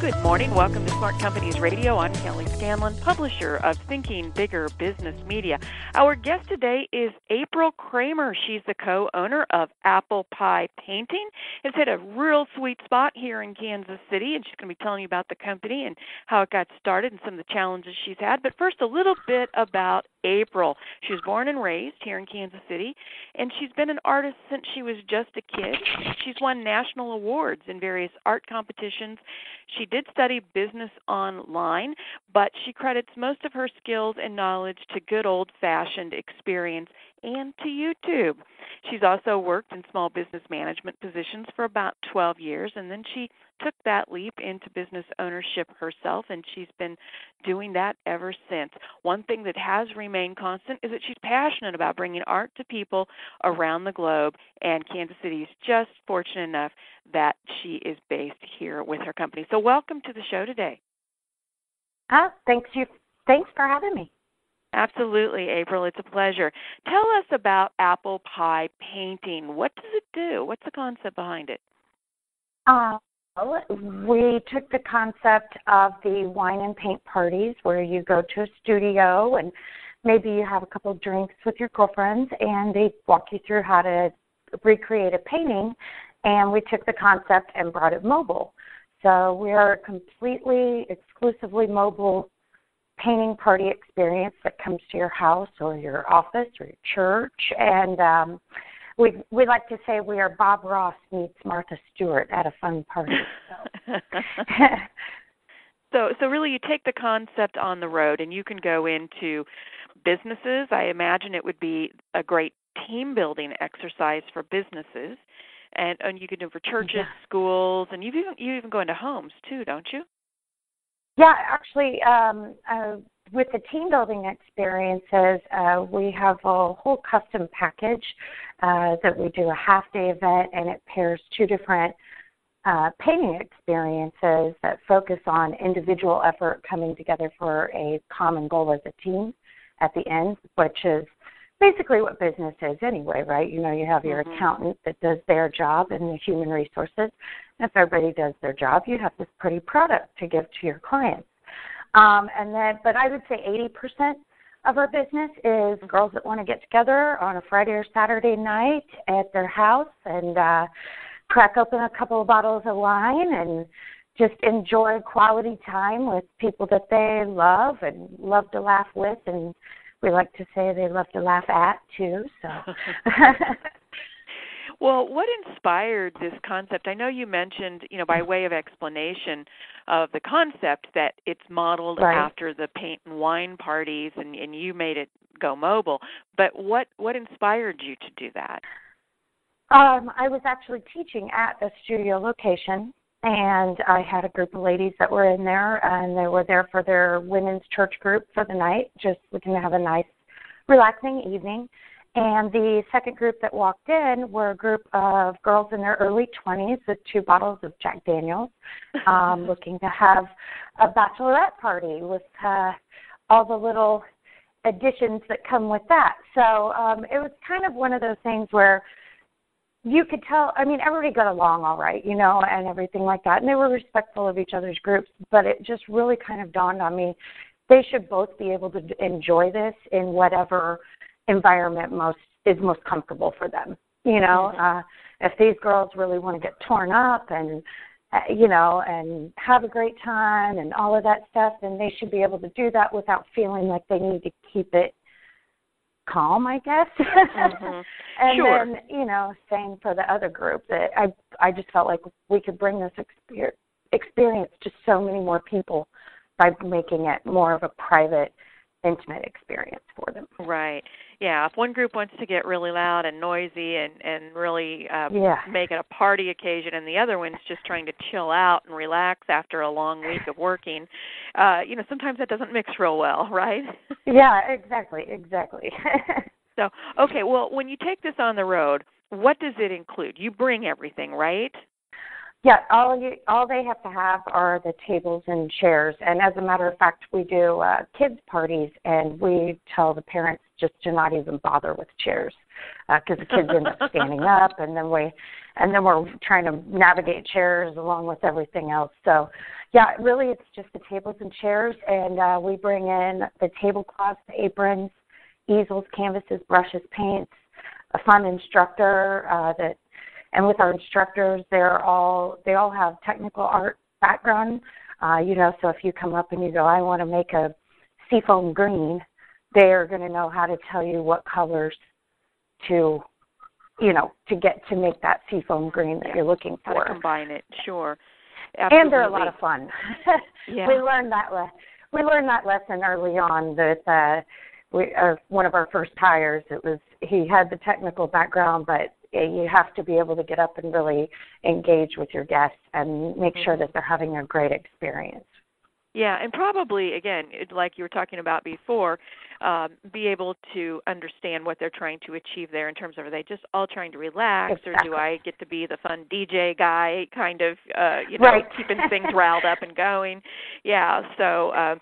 Good morning. Welcome to Smart Companies Radio. I'm Kelly Scanlon, publisher of Thinking Bigger Business Media. Our guest today is April Kramer. She's the co-owner of Apple Pie Painting. It's hit a real sweet spot here in Kansas City, and she's going to be telling you about the company and how it got started and some of the challenges she's had. But first, a little bit about April. She was born and raised here in Kansas City, and she's been an artist since she was just a kid. She's won national awards in various art competitions. She did study business online, but she credits most of her skills and knowledge to good old fashioned experience and to YouTube. She's also worked in small business management positions for about 12 years, and then she took that leap into business ownership herself, and she's been doing that ever since. One thing that has remained constant is that she's passionate about bringing art to people around the globe, and Kansas City is just fortunate enough that she is based here with her company. So, welcome to the show today. Ah, thanks you. Thanks for having me. Absolutely, April. It's a pleasure. Tell us about Apple Pie Painting. What does it do? What's the concept behind it? Uh, we took the concept of the wine and paint parties where you go to a studio and maybe you have a couple of drinks with your girlfriends and they walk you through how to recreate a painting and we took the concept and brought it mobile. So we are completely exclusively mobile painting party experience that comes to your house or your office or your church. And um, we we like to say we are Bob Ross meets Martha Stewart at a fun party. So. so so really, you take the concept on the road, and you can go into businesses. I imagine it would be a great team building exercise for businesses. And, and you can do it for churches, yeah. schools, and you even you even go into homes too, don't you? Yeah, actually, um, uh, with the team building experiences, uh, we have a whole custom package uh, that we do a half day event, and it pairs two different uh, painting experiences that focus on individual effort coming together for a common goal as a team at the end, which is basically what business is anyway, right? You know, you have your mm-hmm. accountant that does their job and the human resources. If everybody does their job, you have this pretty product to give to your clients. Um, and then, but I would say 80% of our business is girls that want to get together on a Friday or Saturday night at their house and uh, crack open a couple of bottles of wine and just enjoy quality time with people that they love and love to laugh with and we like to say they love to laugh at too so Well, what inspired this concept? I know you mentioned, you know, by way of explanation of the concept that it's modeled right. after the paint and wine parties and and you made it go mobile. But what what inspired you to do that? Um, I was actually teaching at a studio location and I had a group of ladies that were in there and they were there for their women's church group for the night, just looking to have a nice relaxing evening. And the second group that walked in were a group of girls in their early 20s with two bottles of Jack Daniels, um, looking to have a bachelorette party with uh, all the little additions that come with that. So um, it was kind of one of those things where you could tell i mean everybody got along all right you know and everything like that and they were respectful of each other's groups but it just really kind of dawned on me they should both be able to enjoy this in whatever environment most is most comfortable for them. You know, mm-hmm. uh, if these girls really want to get torn up and uh, you know and have a great time and all of that stuff, then they should be able to do that without feeling like they need to keep it calm, I guess. Mm-hmm. and sure. then, you know, same for the other group. That I I just felt like we could bring this experience experience to so many more people by making it more of a private intimate experience for them. Right. Yeah. If one group wants to get really loud and noisy and and really uh, yeah. make it a party occasion, and the other one's just trying to chill out and relax after a long week of working, uh, you know, sometimes that doesn't mix real well, right? yeah. Exactly. Exactly. So, okay, well, when you take this on the road, what does it include? You bring everything, right? Yeah, all you all they have to have are the tables and chairs. And as a matter of fact, we do uh, kids parties, and we tell the parents just to not even bother with chairs because uh, the kids end up standing up, and then we and then we're trying to navigate chairs along with everything else. So, yeah, really, it's just the tables and chairs, and uh, we bring in the tablecloths, the aprons, easels, canvases, brushes, paints, a fun instructor uh, that and with our instructors they're all they all have technical art background uh, you know so if you come up and you go i want to make a seafoam green they're going to know how to tell you what colors to you know to get to make that seafoam green that you're looking for combine it sure Absolutely. and they're a lot of fun yeah. we learned that le- we learned that lesson early on that uh we uh, one of our first hires it was he had the technical background but you have to be able to get up and really engage with your guests and make sure mm-hmm. that they're having a great experience. Yeah, and probably again, like you were talking about before, um, be able to understand what they're trying to achieve there in terms of are they just all trying to relax, exactly. or do I get to be the fun DJ guy, kind of, uh, you know, right. keeping things riled up and going? Yeah, so. Uh,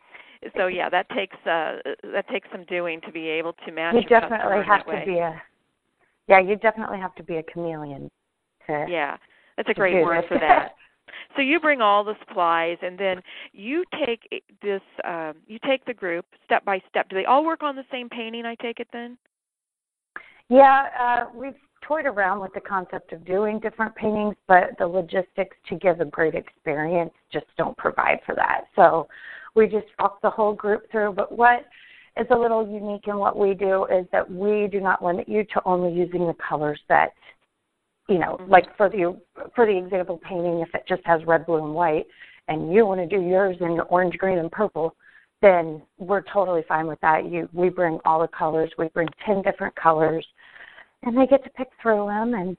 so yeah, that takes uh, that takes some doing to be able to match. You definitely have to be a yeah, you definitely have to be a chameleon. To, yeah, that's a great word for that. so you bring all the supplies, and then you take this. Um, you take the group step by step. Do they all work on the same painting? I take it then. Yeah, uh, we've toyed around with the concept of doing different paintings, but the logistics to give a great experience just don't provide for that. So we just walk the whole group through. But what is a little unique in what we do is that we do not limit you to only using the colors that you know mm-hmm. like for the for the example painting if it just has red blue and white and you want to do yours in orange green and purple then we're totally fine with that you we bring all the colors we bring 10 different colors and they get to pick through them and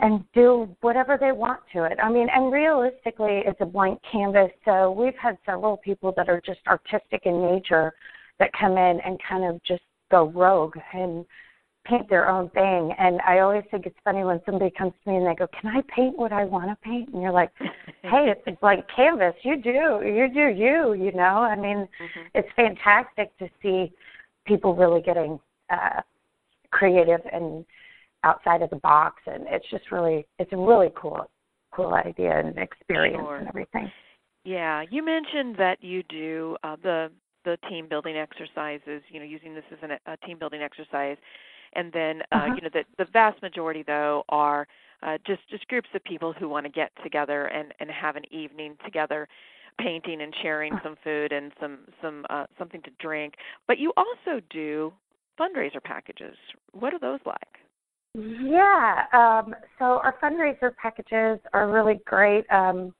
and do whatever they want to it. I mean, and realistically, it's a blank canvas. So we've had several people that are just artistic in nature that come in and kind of just go rogue and paint their own thing. And I always think it's funny when somebody comes to me and they go, "Can I paint what I want to paint?" And you're like, "Hey, it's like canvas. You do, you do you. You know. I mean, mm-hmm. it's fantastic to see people really getting uh, creative and outside of the box, and it's just really, it's a really cool, cool idea and experience sure. and everything." Yeah, you mentioned that you do uh, the the team building exercises, you know, using this as an, a team building exercise. And then, uh, uh-huh. you know, the, the vast majority, though, are uh, just just groups of people who want to get together and and have an evening together, painting and sharing some food and some some uh, something to drink. But you also do fundraiser packages. What are those like? Yeah, um, so our fundraiser packages are really great. Um,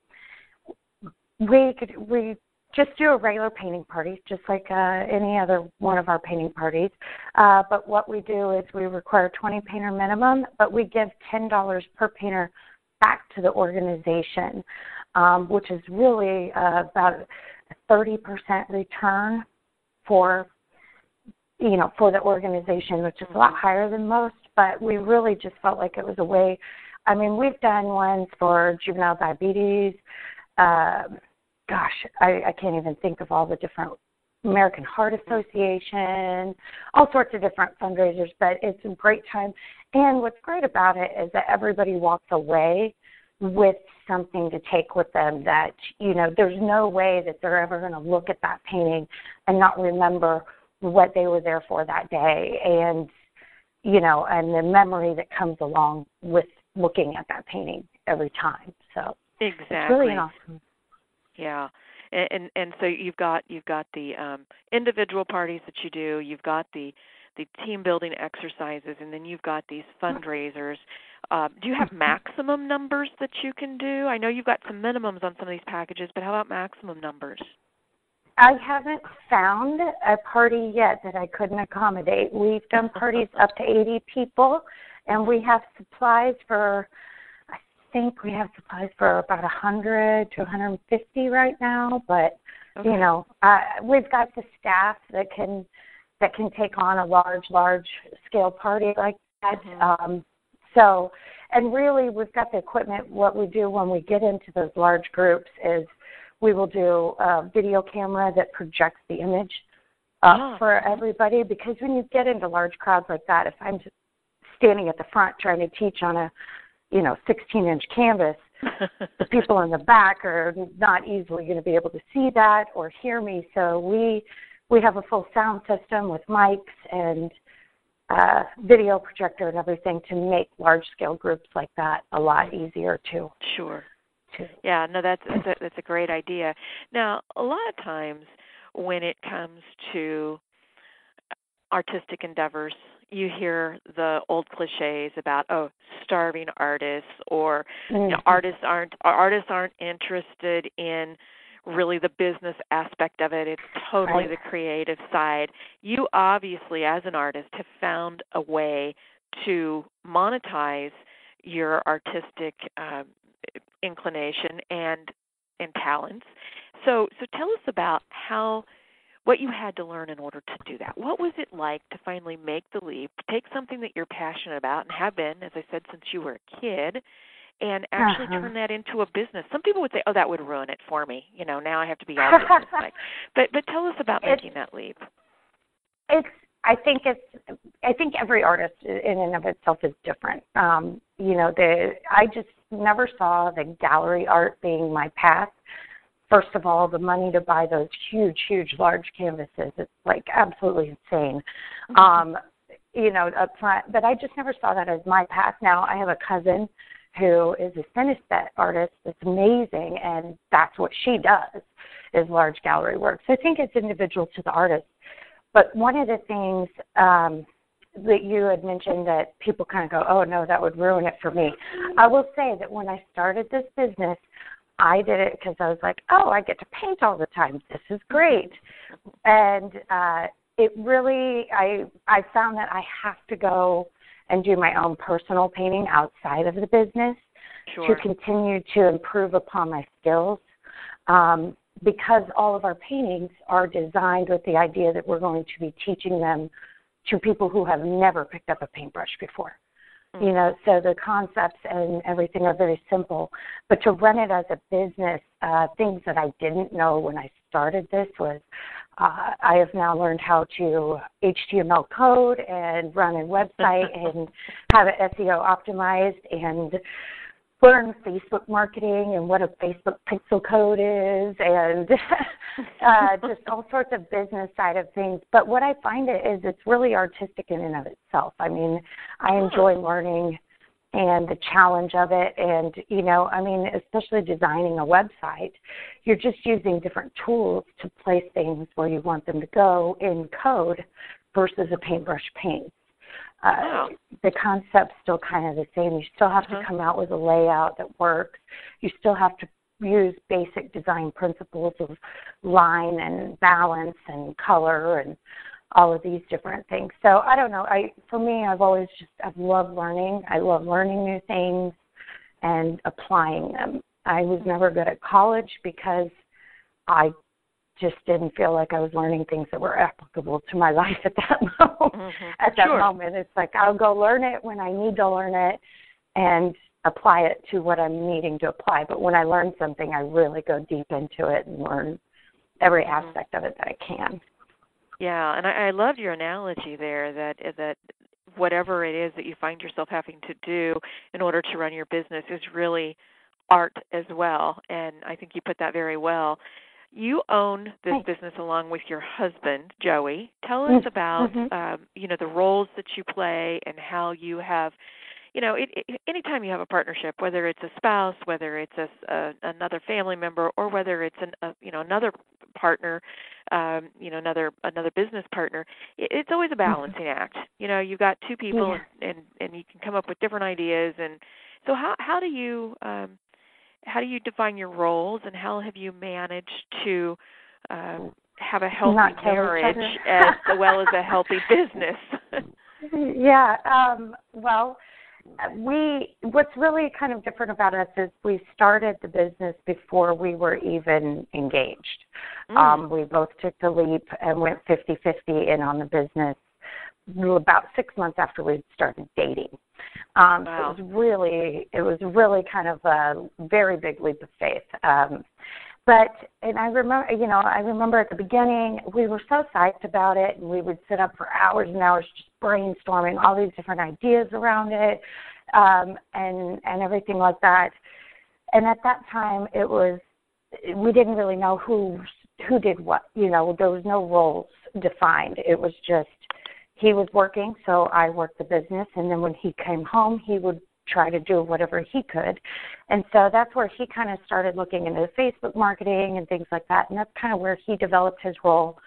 we could we just do a regular painting party, just like uh, any other one of our painting parties. Uh, but what we do is we require 20 painter minimum, but we give $10 per painter back to the organization, um, which is really uh, about a 30% return for you know for the organization, which is a lot higher than most. But we really just felt like it was a way. I mean, we've done ones for juvenile diabetes. Uh, gosh, I, I can't even think of all the different American Heart mm-hmm. Association, all sorts of different fundraisers, but it's a great time. And what's great about it is that everybody walks away with something to take with them that, you know, there's no way that they're ever going to look at that painting and not remember what they were there for that day and, you know, and the memory that comes along with looking at that painting every time. So exactly. it's really awesome. Yeah. And, and and so you've got you've got the um individual parties that you do, you've got the the team building exercises and then you've got these fundraisers. Um, do you have maximum numbers that you can do? I know you've got some minimums on some of these packages, but how about maximum numbers? I haven't found a party yet that I couldn't accommodate. We've done parties up to 80 people, and we have supplies for think we have supplies for about 100 to 150 right now, but okay. you know, uh, we've got the staff that can that can take on a large, large scale party like that. Mhm. Um, so, and really, we've got the equipment. What we do when we get into those large groups is we will do a video camera that projects the image up Ah. for everybody because when you get into large crowds like that, if I'm just standing at the front trying to teach on a, you know, 16 inch canvas, the people in the back are not easily going to be able to see that or hear me. So we we have a full sound system with mics and uh, video projector and everything to make large scale groups like that a lot easier too. sure. to Yeah, no, that's that's a, that's a great idea. Now, a lot of times when it comes to artistic endeavors, you hear the old cliches about oh, starving artists or you know, Mhm. artists aren't artists aren't interested in really the business aspect of it. It's totally Right. the creative side. You obviously as an artist have found a way to monetize your artistic um, inclination and and talents. So so tell us about how what you had to learn in order to do that. What was it like to finally make the leap, take something that you're passionate about and have been, as I said, since you were a kid, and actually Uh-huh. turn that into a business? Some people would say, "Oh, that would ruin it for me." You know, now I have to be all business But but tell us about It's- making that leap. it's i think it's i think every artist in and of itself is different um you know the i just never saw the gallery art being my path first of all the money to buy those huge huge large canvases it's like absolutely insane. Um you know up front but i just never saw that as my path. Now i have a cousin who is a synesthete artist that's amazing and that's what she does is large gallery work. So i think it's individual to the artist. But one of the things um, that you had mentioned that people kind of go, oh no, that would ruin it for me. I will say that when I started this business, I did it because I was like, oh, I get to paint all the time. This is great. And uh, it really, I I found that I have to go and do my own personal painting outside of the business Sure. to continue to improve upon my skills um, because all of our paintings are designed with the idea that we're going to be teaching them to people who have never picked up a paintbrush before. You know, so the concepts and everything are very simple. But to run it as a business, uh, things that I didn't know when I started this was uh, I have now learned how to HTML code and run a website and have it SEO optimized and learn Facebook marketing and what a Facebook pixel code is and uh, just all sorts of business side of things. But what I find it is it's really artistic in and of itself. I mean, I enjoy learning and the challenge of it and you know i mean especially designing a website you're just using different tools to place things where you want them to go in code versus a paintbrush paint uh, Wow. the concept's still kind of the same. You still have Uh-huh. to come out with a layout that works. You still have to use basic design principles of line and balance and color and all of these different things. So I don't know. I for me, I've always just I've loved learning. I love learning new things and applying them. I was never good at college because I just didn't feel like I was learning things that were applicable to my life at that moment. Mhm. At that Sure. moment, it's like I'll go learn it when I need to learn it, and apply it to what I'm needing to apply. But when I learn something, I really go deep into it and learn every Mhm. aspect of it that I can. Yeah, and I, I loved your analogy there that that whatever it is that you find yourself having to do in order to run your business is really art as well. And I think you put that very well. You own this Thanks. business along with your husband, Joey. Tell us Mm, about mhm. um, you know the roles that you play and how you have you know, it, it, anytime you have a partnership, whether it's a spouse, whether it's a, a another family member, or whether it's an, a, you know another partner, um, you know another another business partner, it, it's always a balancing act. You know, you've got two people, Yeah. and and you can come up with different ideas. And so, how how do you um, how do you define your roles, and how have you managed to um, have a healthy marriage as well as a healthy business? yeah. Um, well, we what's really kind of different about us is we started the business before we were even engaged. Mm. Um, we both took the leap and went 50-50 in on the business about six months after we started dating. Um, wow. So it was really, it was really kind of a very big leap of faith. Um, but and I remember, you know, I remember at the beginning we were so psyched about it, and we would sit up for hours and hours just brainstorming all these different ideas around it, um, and and everything like that. And at that time, it was we didn't really know who who did what. You know, there was no roles defined. It was just he was working, so I worked the business, and then when he came home, he would try to do whatever he could. And so that's where he kind of started looking into Facebook marketing and things like that. And that's kind of where he developed his role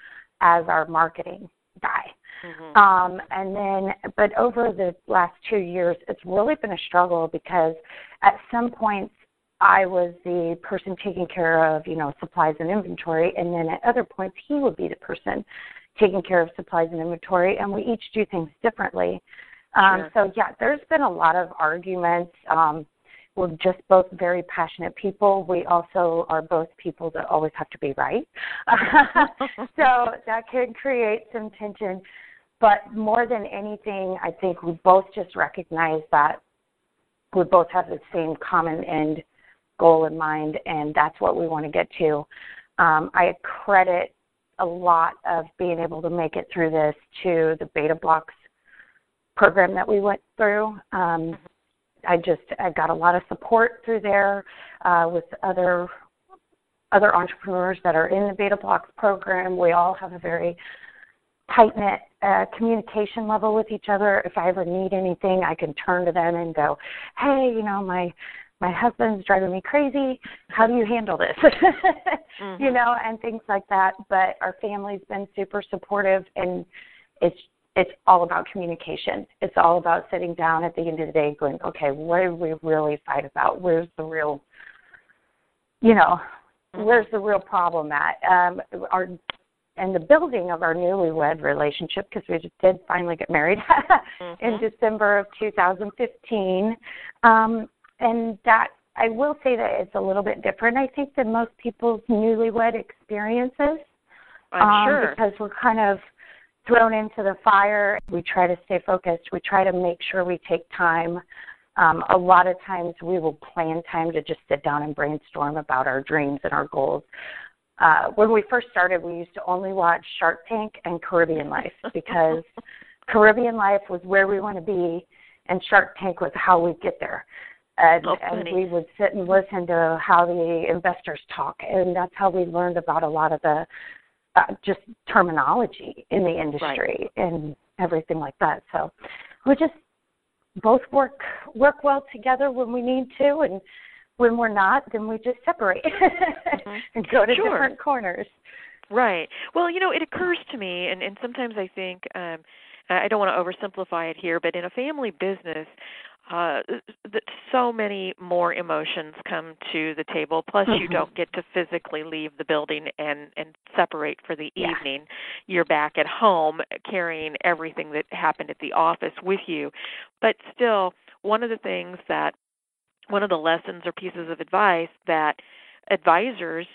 as our marketing guy. Mm-hmm. Um, and then, but over the last two years, it's really been a struggle because at some points I was the person taking care of, you know, supplies and inventory, and then at other points he would be the person taking care of supplies and inventory, and we each do things differently. Um, sure. So yeah, there's been a lot of arguments. Um, we're just both very passionate people. We also are both people that always have to be right. so that can create some tension. But more than anything, I think we both just recognize that we both have the same common end goal in mind, and that's what we want to get to. Um, I credit a lot of being able to make it through this to the BetaBlox program that we went through. Um, I just I got a lot of support through there uh, with other other entrepreneurs that are in the BetaBlox program. We all have a very tight knit uh, communication level with each other. If I ever need anything, I can turn to them and go, "Hey, you know, my my husband's driving me crazy. How do you handle this?" mm-hmm. You know, and things like that. But our family's been super supportive, and it's it's all about communication. It's all about sitting down at the end of the day going, okay, what do we really fight about? Where's the real, you know, mm-hmm. where's the real problem at? Um, our and the building of our newlywed relationship because we just did finally get married mm-hmm. in December of 2015, um, and that I will say that it's a little bit different. I think than most people's newlywed experiences. I'm um, sure because we're kind of thrown into the fire. We try to stay focused. We try to make sure we take time. Um, a lot of times we will plan time to just sit down and brainstorm about our dreams and our goals. Uh, when we first started, we used to only watch Shark Tank and Caribbean Life because Caribbean Life was where we want to be, and Shark Tank was how we get there. And, oh, and we would sit and listen to how the investors talk, and that's how we learned about a lot of the uh, just terminology in the industry right. and everything like that. So we just both work work well together when we need to, and when we're not, then we just separate mm-hmm. and go to sure. different corners. Right. Well, you know, it occurs to me, and, and sometimes I think um, I don't want to oversimplify it here, but in a family business, uh, that so many more emotions come to the table. Plus, mm-hmm. you don't get to physically leave the building and and separate for the yeah. evening. You're back at home carrying everything that happened at the office with you. But still, one of the things that one of the lessons or pieces of advice that advisors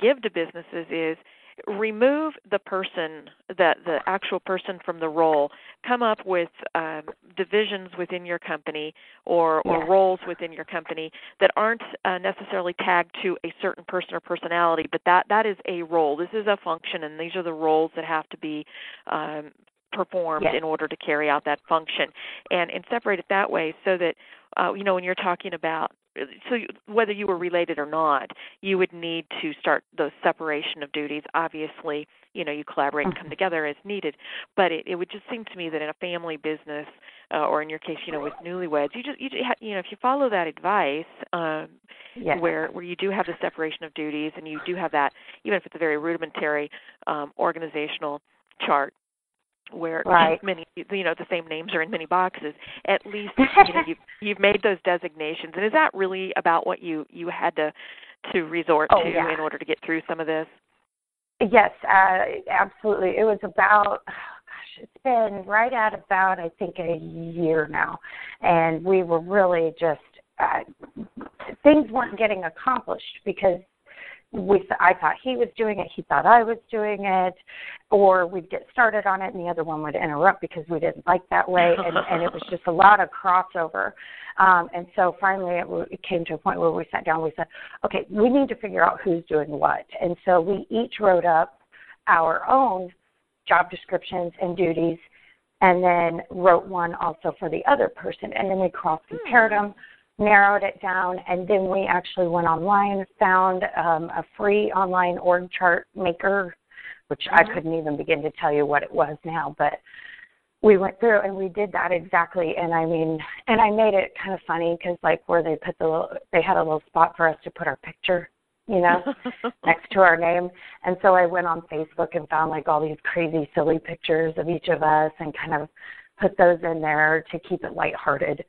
give to businesses is remove the person that the actual person from the role come up with um, divisions within your company or or yes. roles within your company that aren't uh, necessarily tagged to a certain person or personality but that that is a role this is a function and these are the roles that have to be um, performed yes. in order to carry out that function and and separate it that way so that uh, you know when you're talking about so whether you were related or not, you would need to start the separation of duties. Obviously, you know you collaborate and come mm-hmm. together as needed, but it, it would just seem to me that in a family business, uh, or in your case, you know, with newlyweds, you just you just, you know if you follow that advice, um, yes. where where you do have the separation of duties and you do have that, even if it's a very rudimentary um, organizational chart where right. many you know the same names are in many boxes. At least you know you've you've made those designations. And is that really about what you you had to to resort oh, to yeah. in order to get through some of this? Yes uh absolutely. It was about oh, gosh it's been right at about I think a year now, and we were really just uh, things weren't getting accomplished because we th- I thought he was doing it, he thought I was doing it, or we'd get started on it and the other one would interrupt because we didn't like that way, and, and it was just a lot of crossover. Um, and so finally, it, it came to a point where we sat down. We said, okay, we need to figure out who's doing what, and so we each wrote up our own job descriptions and duties, and then wrote one also for the other person, and then we cross compared hmm. them narrowed it down, and then we actually went online, and found um, a free online org chart maker, which mm-hmm. I couldn't even begin to tell you what it was now, but we went through and we did that exactly. And I mean, and I made it kind of funny because like where they put the little, they had a little spot for us to put our picture. You know, next to our name. And so I went on Facebook and found like all these crazy, silly pictures of each of us and kind of put those in there to keep it lighthearted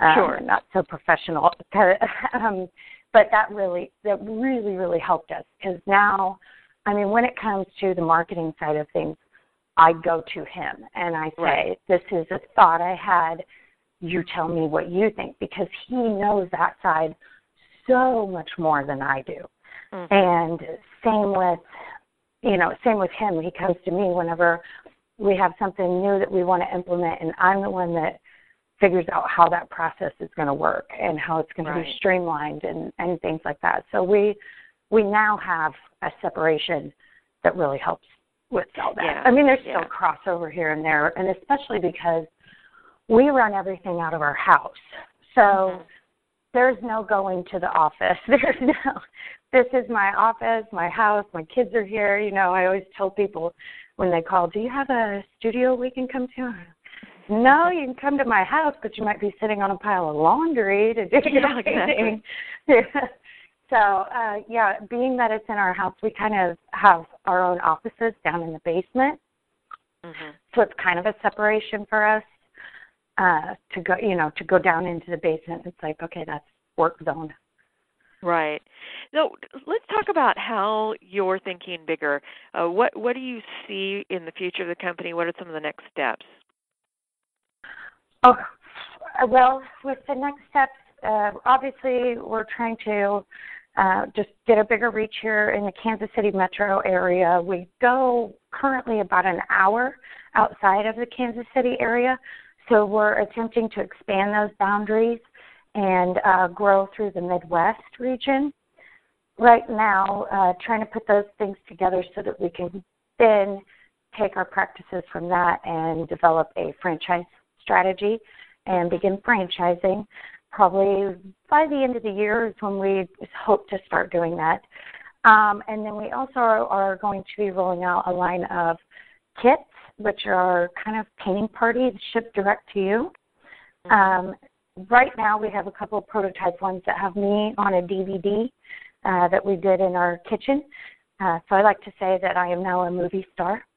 um, sure. not so professional. um, but that really, that really, really helped us because now, I mean, when it comes to the marketing side of things, I go to him and I say, right. "This is a thought I had. You tell me what you think," because he knows that side so much more than I do. Mm-hmm. And same with, you know, same with him. He comes to me whenever we have something new that we want to implement, and I'm the one that figures out how that process is going to work and how it's going right. to be streamlined and, and things like that. So we we now have a separation that really helps with all that. Yeah. I mean, there's yeah. still crossover here and there, and especially because we run everything out of our house. So mm-hmm. there's no going to the office. There's no, this is my office, my house, my kids are here. You know, I always tell people when they call, do you have a studio we can come to? No, you can come to my house, but you might be sitting on a pile of laundry to do yeah, exactly. so, uh, yeah, being that it's in our house, we kind of have our own offices down in the basement. Mm-hmm. So it's kind of a separation for us uh, to go, you know, to go down into the basement. It's like, okay, that's work zone. Right. So let's talk about how you're thinking bigger. Uh, what what do you see in the future of the company? What are some of the next steps? Oh, well, with the next steps, uh, obviously we're trying to uh, just get a bigger reach here in the Kansas City metro area. We go currently about an hour outside of the Kansas City area, so we're attempting to expand those boundaries and uh, grow through the Midwest region. Right now, uh, trying to put those things together so that we can then take our practices from that and develop a franchise strategy and begin franchising. Probably by the end of the year is when we hope to start doing that. Um, and then we also are, are going to be rolling out a line of kits, which are kind of painting parties shipped direct to you. Mm-hmm. Um, right now, we have a couple of prototype ones that have me on a DVD uh, that we did in our kitchen. Uh, so I like to say that I am now a movie star.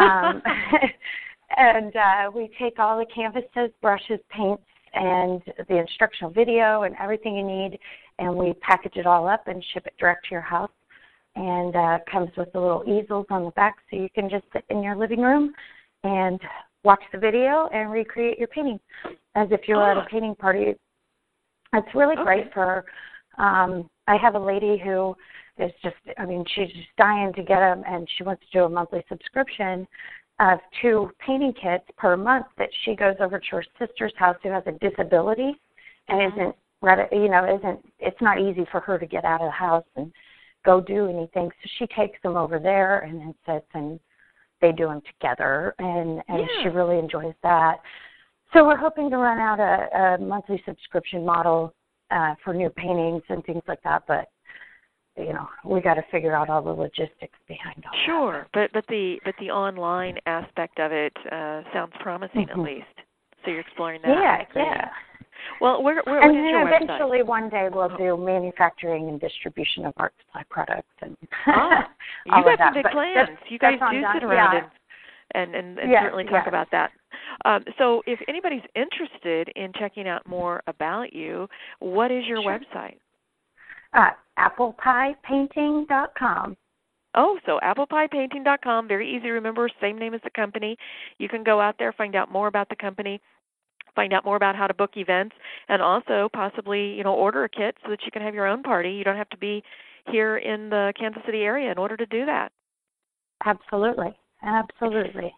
Um, and uh, we take all the canvases, brushes, paints, and the instructional video and everything you need, and we package it all up and ship it direct to your house. And uh, comes with the little easels on the back, so you can just sit in your living room and watch the video and recreate your painting as if you were at a painting party. It's really okay. great for. Um, I have a lady who is just, I mean, she's just dying to get them, and she wants to do a monthly subscription of two painting kits per month that she goes over to her sister's house who has a disability and mm-hmm. isn't you know isn't it's not easy for her to get out of the house and go do anything so she takes them over there and then sits and they do them together and and yeah. she really enjoys that so we're hoping to run out a, a monthly subscription model uh, for new paintings and things like that but you know we got to figure out all the logistics behind all that. sure but but the but the online aspect of it uh sounds promising mm-hmm. at least so you're exploring that yeah yeah well where where and then your eventually website? one day we'll do manufacturing and distribution of art supply products and ah, you all got that. some big But plans that's- you guys do sit around yeah. and and and, certainly talk about that um, so if anybody's interested in checking out more about you what is your Sure. website uh, applepiepainting.com. Oh, so applepiepainting.com, very easy to remember, same name as the company. You can go out there, find out more about the company, find out more about how to book events, and also possibly, you know, order a kit so that you can have your own party. You don't have to be here in the Kansas City area in order to do that. Absolutely. Absolutely.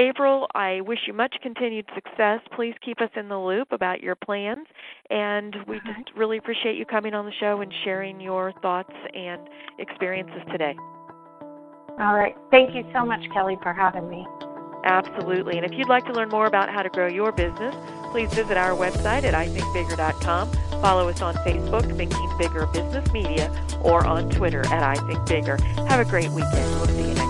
April, I wish you much continued success. Please keep us in the loop about your plans. And we just really appreciate you coming on the show and sharing your thoughts and experiences today. All right. Thank you so much, Kelly, for having me. Absolutely. And if you'd like to learn more about how to grow your business, please visit our website at ithinkbigger.com. Follow us on Facebook, Thinking Bigger Business Media, or on Twitter at ithinkbigger. Have a great weekend. We'll see you next